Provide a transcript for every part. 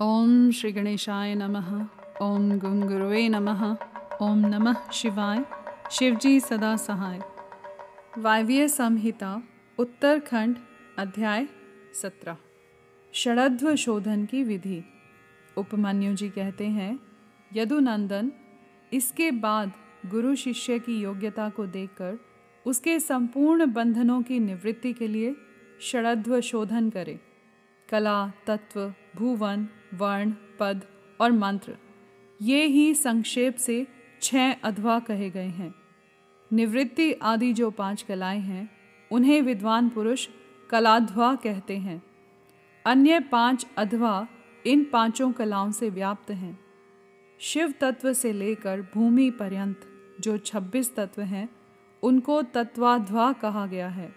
ओम श्री गणेशाय नमः। ओम गुंगुरुवे नमः। ओम नमः शिवाय। शिवजी सदा सहाय। वायव्य संहिता, उत्तरखंड, अध्याय सत्रह। षडध्व शोधन की विधि। उपमन्यु जी कहते हैं, यदुनंदन, इसके बाद गुरु शिष्य की योग्यता को देखकर उसके संपूर्ण बंधनों की निवृत्ति के लिए षडध्व शोधन करें। कला, तत्व, भुवन वर्ण, पद और मंत्र। ये ही संक्षेप से छह अध्वा कहे गए हैं। निवृत्ति आदि जो पाँच कलाएँ हैं, उन्हें विद्वान पुरुष कलाध्वा कहते हैं। अन्य पाँच अध्वा इन पाँचों कलाओं से व्याप्त हैं। शिव तत्व से लेकर भूमि पर्यंत जो छब्बीस तत्व हैं, उनको तत्वाध्वा कहा गया है।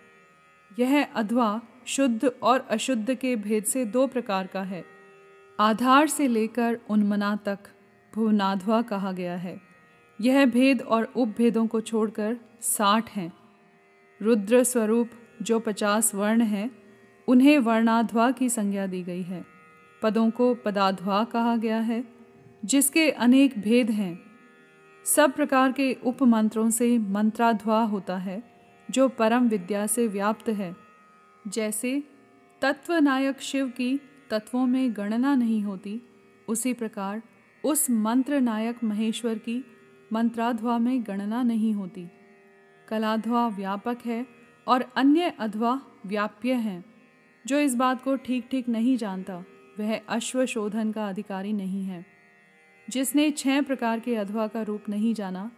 यह अध्वा शुद्ध और अशुद्ध के भेद से दो प्रकार का है। आधार से लेकर उन्मना तक भुवनाध्वा कहा गया है। यह भेद और उपभेदों को छोड़कर साठ हैं। रुद्र स्वरूप जो पचास वर्ण हैं, उन्हें वर्णाध्वा की संज्ञा दी गई है। पदों को पदाध्वा कहा गया है, जिसके अनेक भेद हैं। सब प्रकार के उपमंत्रों से मंत्राध्वा होता है, जो परम विद्या से व्याप्त है। जैसे, तत्वनायक शिव की तत्वों में गणना नहीं होती। उसी प्रकार, उस मंत्र नायक महेश्वर की मंत्राध्वा में गणना नहीं होती। कलाध्वा व्यापक है और अन्य अध्वा व्याप्य हैं। जो इस बात को ठीक ठीक नहीं जानता, वह अश्वशोधन का अधिकारी नहीं है। जिसने छह प्रकार के अध्वा का रूप नहीं जाना,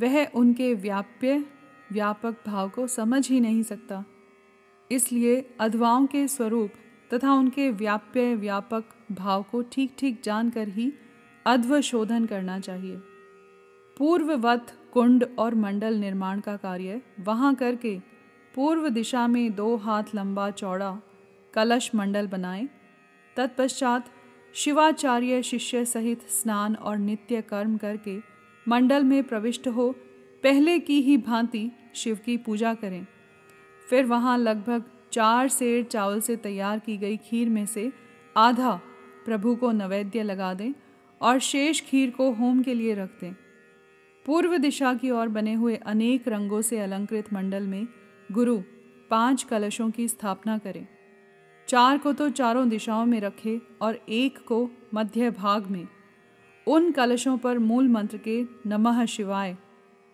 वह उनके व्याप्य, व्यापक भाव को समझ ही नहीं सकता। इसलिए अधवाओं के स्वरूप तथा उनके व्याप्य व्यापक भाव को ठीक ठीक जानकर ही अध्व शोधन करना चाहिए। पूर्ववत कुंड और मंडल निर्माण का कार्य वहाँ करके पूर्व दिशा में दो हाथ लंबा चौड़ा कलश मंडल बनाए। तत्पश्चात शिवाचार्य शिष्य सहित स्नान और नित्य कर्म करके मंडल में प्रविष्ट हो पहले की ही भांति शिव की पूजा करें। फिर वहाँ लगभग चार सेर चावल से तैयार की गई खीर में से आधा प्रभु को नैवेद्य लगा दें और शेष खीर को होम के लिए रख दें। पूर्व दिशा की ओर बने हुए अनेक रंगों से अलंकृत मंडल में गुरु पाँच कलशों की स्थापना करें। चार को तो चारों दिशाओं में रखें और एक को मध्य भाग में। उन कलशों पर मूल मंत्र के नमः शिवाय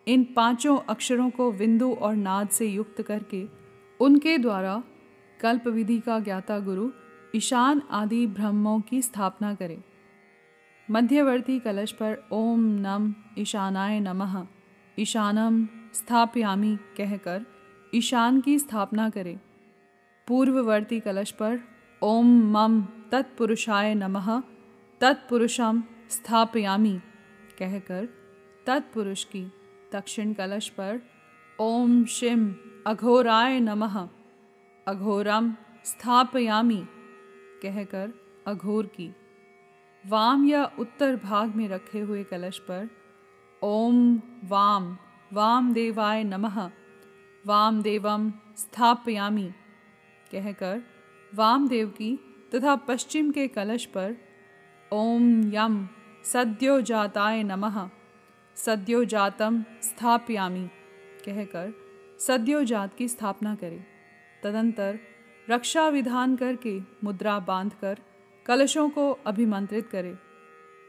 इन पाँचों अक्षरों को बिंदु और नाद से युक्त करके उनके द्वारा कल्प विधि का ज्ञाता गुरु ईशान आदि ब्रह्मों की स्थापना करें। मध्यवर्ती कलश पर ओम नम ईशानाय नमः, ईशानम स्थापयामी कहकर ईशान की स्थापना करें। पूर्ववर्ती कलश पर ओम मम तत्पुरुषाय नमः, तत्पुरुषम स्थापयामी कहकर तत्पुरुष की दक्षिण कलश पर ओम शिम अघोराय नमः। अघोरम स्थापयामी, कहकर अघोर की। वाम या उत्तर भाग में रखे हुए कलश पर, ओम वाम वाम देवाय नमः। वाम देवम स्थापयामी, कहकर वामदेव की तथा पश्चिम के कलश पर, ओम यम, सद्योजाताय नमः। सद्यो जातम स्थापयामी, कहकर सद्योजात की स्थापना करें। तदंतर रक्षा विधान करके मुद्रा बांधकर कलशों को अभिमंत्रित करें।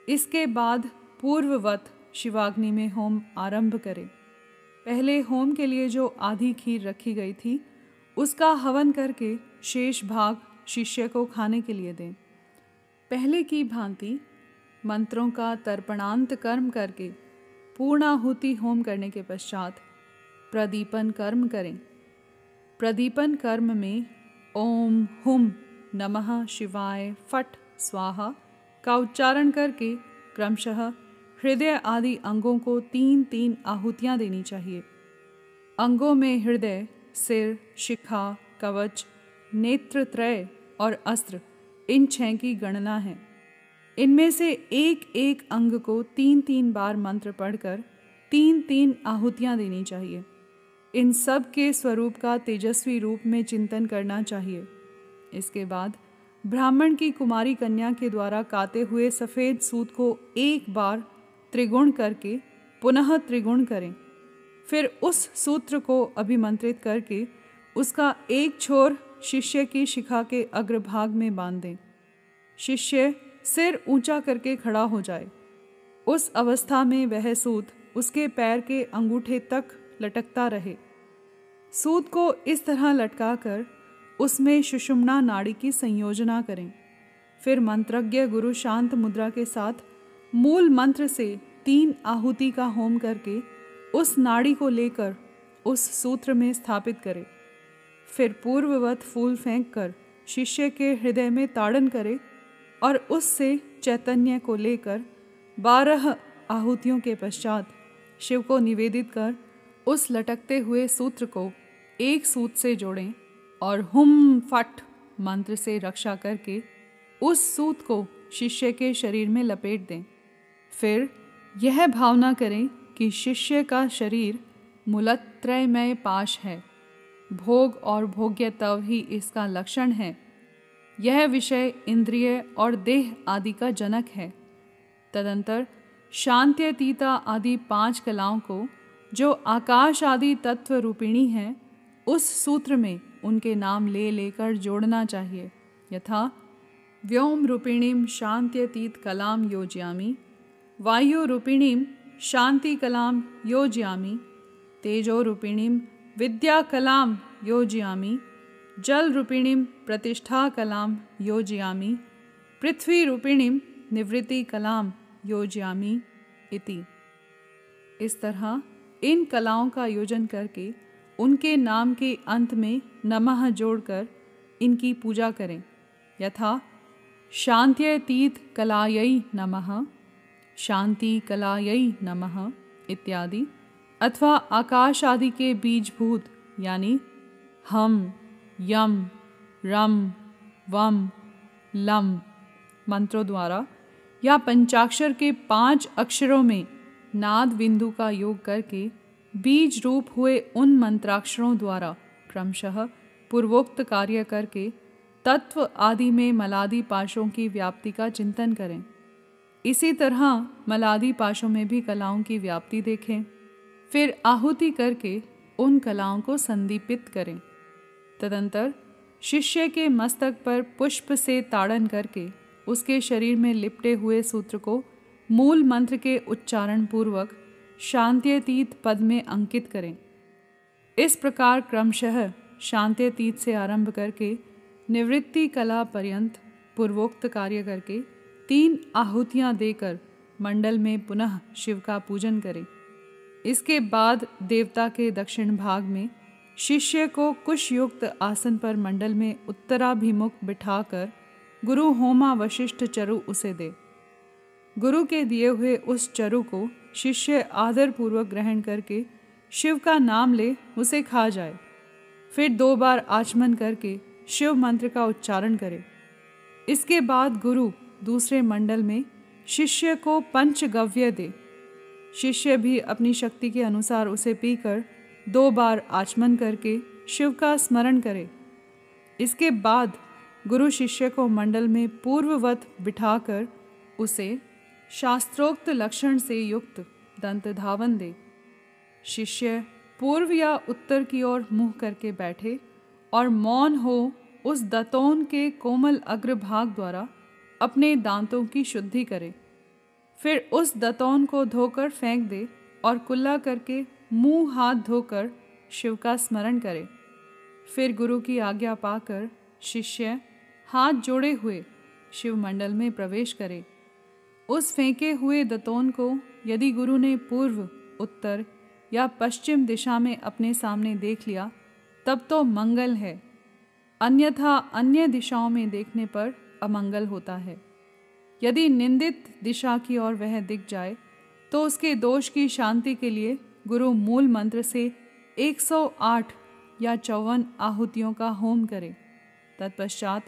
इसके बाद पूर्ववत शिवाग्नि में होम आरंभ करें। पहले होम के लिए जो आधी खीर रखी गई थी, उसका हवन करके शेष भाग शिष्य को खाने के लिए दें। पहले की भांति मंत्रों का तर्पणांत कर्म करके पूर्णाहुति होम करने के पश्चात प्रदीपन कर्म करें। प्रदीपन कर्म में ओम हुम नमः शिवाय फट स्वाहा का उच्चारण करके क्रमशः हृदय आदि अंगों को तीन तीन आहुतियाँ देनी चाहिए। अंगों में हृदय, सिर, शिखा, कवच नेत्रत्रय और अस्त्र, इन छह की गणना है। इनमें से एक एक अंग को तीन तीन बार मंत्र पढ़कर तीन तीन आहुतियाँ देनी चाहिए। इन सब के स्वरूप का तेजस्वी रूप में चिंतन करना चाहिए। इसके बाद ब्राह्मण की कुमारी कन्या के द्वारा काते हुए सफ़ेद सूत को एक बार त्रिगुण करके पुनः त्रिगुण करें। फिर उस सूत्र को अभिमंत्रित करके उसका एक छोर शिष्य की शिखा के अग्रभाग में बाँध। दें शिष्य सिर ऊँचा करके खड़ा हो जाए। उस अवस्था में वह सूत उसके पैर के अंगूठे तक लटकता रहे। सूत को इस तरह लटकाकर उसमें सुषुम्ना नाड़ी की संयोजना करें। फिर मंत्रज्ञ गुरु शांत मुद्रा के साथ मूल मंत्र से तीन आहुति का होम करके उस नाड़ी को लेकर उस सूत्र में स्थापित करें। फिर पूर्ववत फूल फेंक कर शिष्य के हृदय में ताड़न करे और उससे चैतन्य को लेकर बारह आहुतियों के पश्चात शिव को निवेदित कर उस लटकते हुए सूत्र को एक सूत से जोड़ें और हुम फट मंत्र से रक्षा करके उस सूत को शिष्य के शरीर में लपेट दें। फिर यह भावना करें कि शिष्य का शरीर मूलत्रयमय पाश है। भोग और भोग्य तव ही इसका लक्षण है। यह विषय इंद्रिय और देह आदि का जनक है। तदंतर शांत्यतीता आदि पाँच कलाओं को जो आकाश आदि तत्व रूपिणी हैं उस सूत्र में उनके नाम ले लेकर जोड़ना चाहिए। यथा, व्योम रूपिणीम शांत्यतीत कलाम योजयामी। वायु रूपिणीम शांति कलाम योजयामी। तेजो रूपिणीम विद्या कलाम योजयामी। जल रूपिणीम प्रतिष्ठा कलाम योजयामी। पृथ्वी रूपिणीम निवृत्ति कलाम योजयामी। इति। इस तरह इन कलाओं का योजन करके उनके नाम के अंत में नमः जोड़कर इनकी पूजा करें। यथा शांत्यतीत कलायै नमः, शांति कलायै नमः इत्यादि, अथवा आकाश आदि के बीजभूत, यानी हम, यम, रम, वम, लम मंत्रों द्वारा या पंचाक्षर के पाँच अक्षरों में नाद बिंदु का योग करके बीज रूप हुए उन मंत्राक्षरों द्वारा क्रमशः पूर्वोक्त कार्य करके तत्व आदि में मलादि पाशों की व्याप्ति का चिंतन करें। इसी तरह मलादि पाशों में भी कलाओं की व्याप्ति देखें। फिर आहुति करके उन कलाओं को संदीपित करें। तदंतर शिष्य के मस्तक पर पुष्प से ताड़न करके उसके शरीर में लिपटे हुए सूत्र को मूल मंत्र के उच्चारण पूर्वक शांत्यतीत पद में अंकित करें। इस प्रकार क्रमशः शांत्यतीत से आरंभ करके निवृत्ति कला पर्यंत पूर्वोक्त कार्य करके तीन आहुतियाँ देकर मंडल में पुनः शिव का पूजन करें। इसके बाद देवता के दक्षिण भाग में शिष्य को कुशयुक्त आसन पर मंडल में उत्तराभिमुख बिठाकर गुरु होमा वशिष्ठ चरु उसे दे। गुरु के दिए हुए उस चरु को शिष्य आदर पूर्वक ग्रहण करके शिव का नाम ले उसे खा जाए। फिर दो बार आचमन करके शिव मंत्र का उच्चारण करे। इसके बाद गुरु दूसरे मंडल में शिष्य को पंचगव्य दे। शिष्य भी अपनी शक्ति के अनुसार उसे पीकर दो बार आचमन करके शिव का स्मरण करे। इसके बाद गुरु शिष्य को मंडल में पूर्ववत बिठाकर उसे शास्त्रोक्त लक्षण से युक्त दंत धावन दे। शिष्य पूर्व या उत्तर की ओर मुँह करके बैठे और मौन हो उस दतौन के कोमल अग्रभाग द्वारा अपने दांतों की शुद्धि करे। फिर उस दतौन को धोकर फेंक दे और कुल्ला करके मुँह हाथ धोकर शिव का स्मरण करे। फिर गुरु की आज्ञा पाकर शिष्य हाथ जोड़े हुए शिव मंडल में प्रवेश करे। उस फेंके हुए दतोन को यदि गुरु ने पूर्व, उत्तर या पश्चिम दिशा में अपने सामने देख लिया, तब तो मंगल है। अन्यथा अन्य दिशाओं में देखने पर अमंगल होता है। यदि निंदित दिशा की ओर वह दिख जाए तो उसके दोष की शांति के लिए गुरु मूल मंत्र से 108 या चौवन आहुतियों का होम करे। तत्पश्चात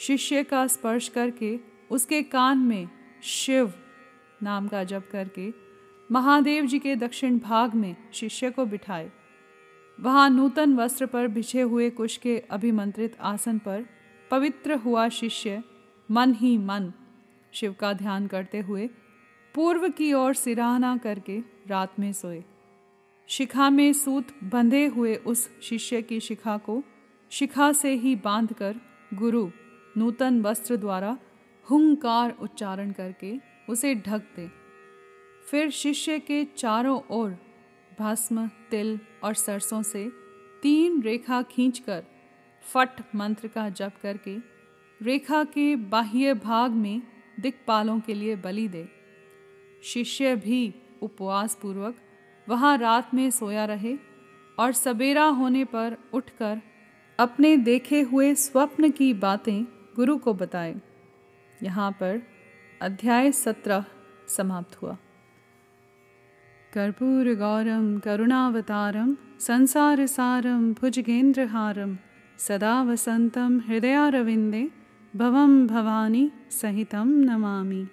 शिष्य का स्पर्श करके उसके कान में शिव नाम का जप करके महादेव जी के दक्षिण भाग में शिष्य को बिठाए। वहाँ नूतन वस्त्र पर बिछे हुए कुश के अभिमंत्रित आसन पर पवित्र हुआ शिष्य मन ही मन शिव का ध्यान करते हुए पूर्व की ओर सिराहना करके रात में सोए। शिखा में सूत बंधे हुए उस शिष्य की शिखा को शिखा से ही बांधकर गुरु नूतन वस्त्र द्वारा हुंकार उच्चारण करके उसे ढक दे। फिर शिष्य के चारों ओर भस्म, तिल और सरसों से तीन रेखा खींचकर फट मंत्र का जप करके रेखा के बाह्य भाग में दिक्पालों के लिए बलि दे। शिष्य भी उपवास पूर्वक वहाँ रात में सोया रहे और सवेरा होने पर उठकर अपने देखे हुए स्वप्न की बातें गुरु को बताए। यहाँ पर अध्याय सत्रह समाप्त हुआ। कर्पूर गौरम, करुणावतारम, संसार सारम, भुजगेंद्रहारम, सदा वसंतम, हृदयारविंदे, भवम भवानी, सहितम नमामि।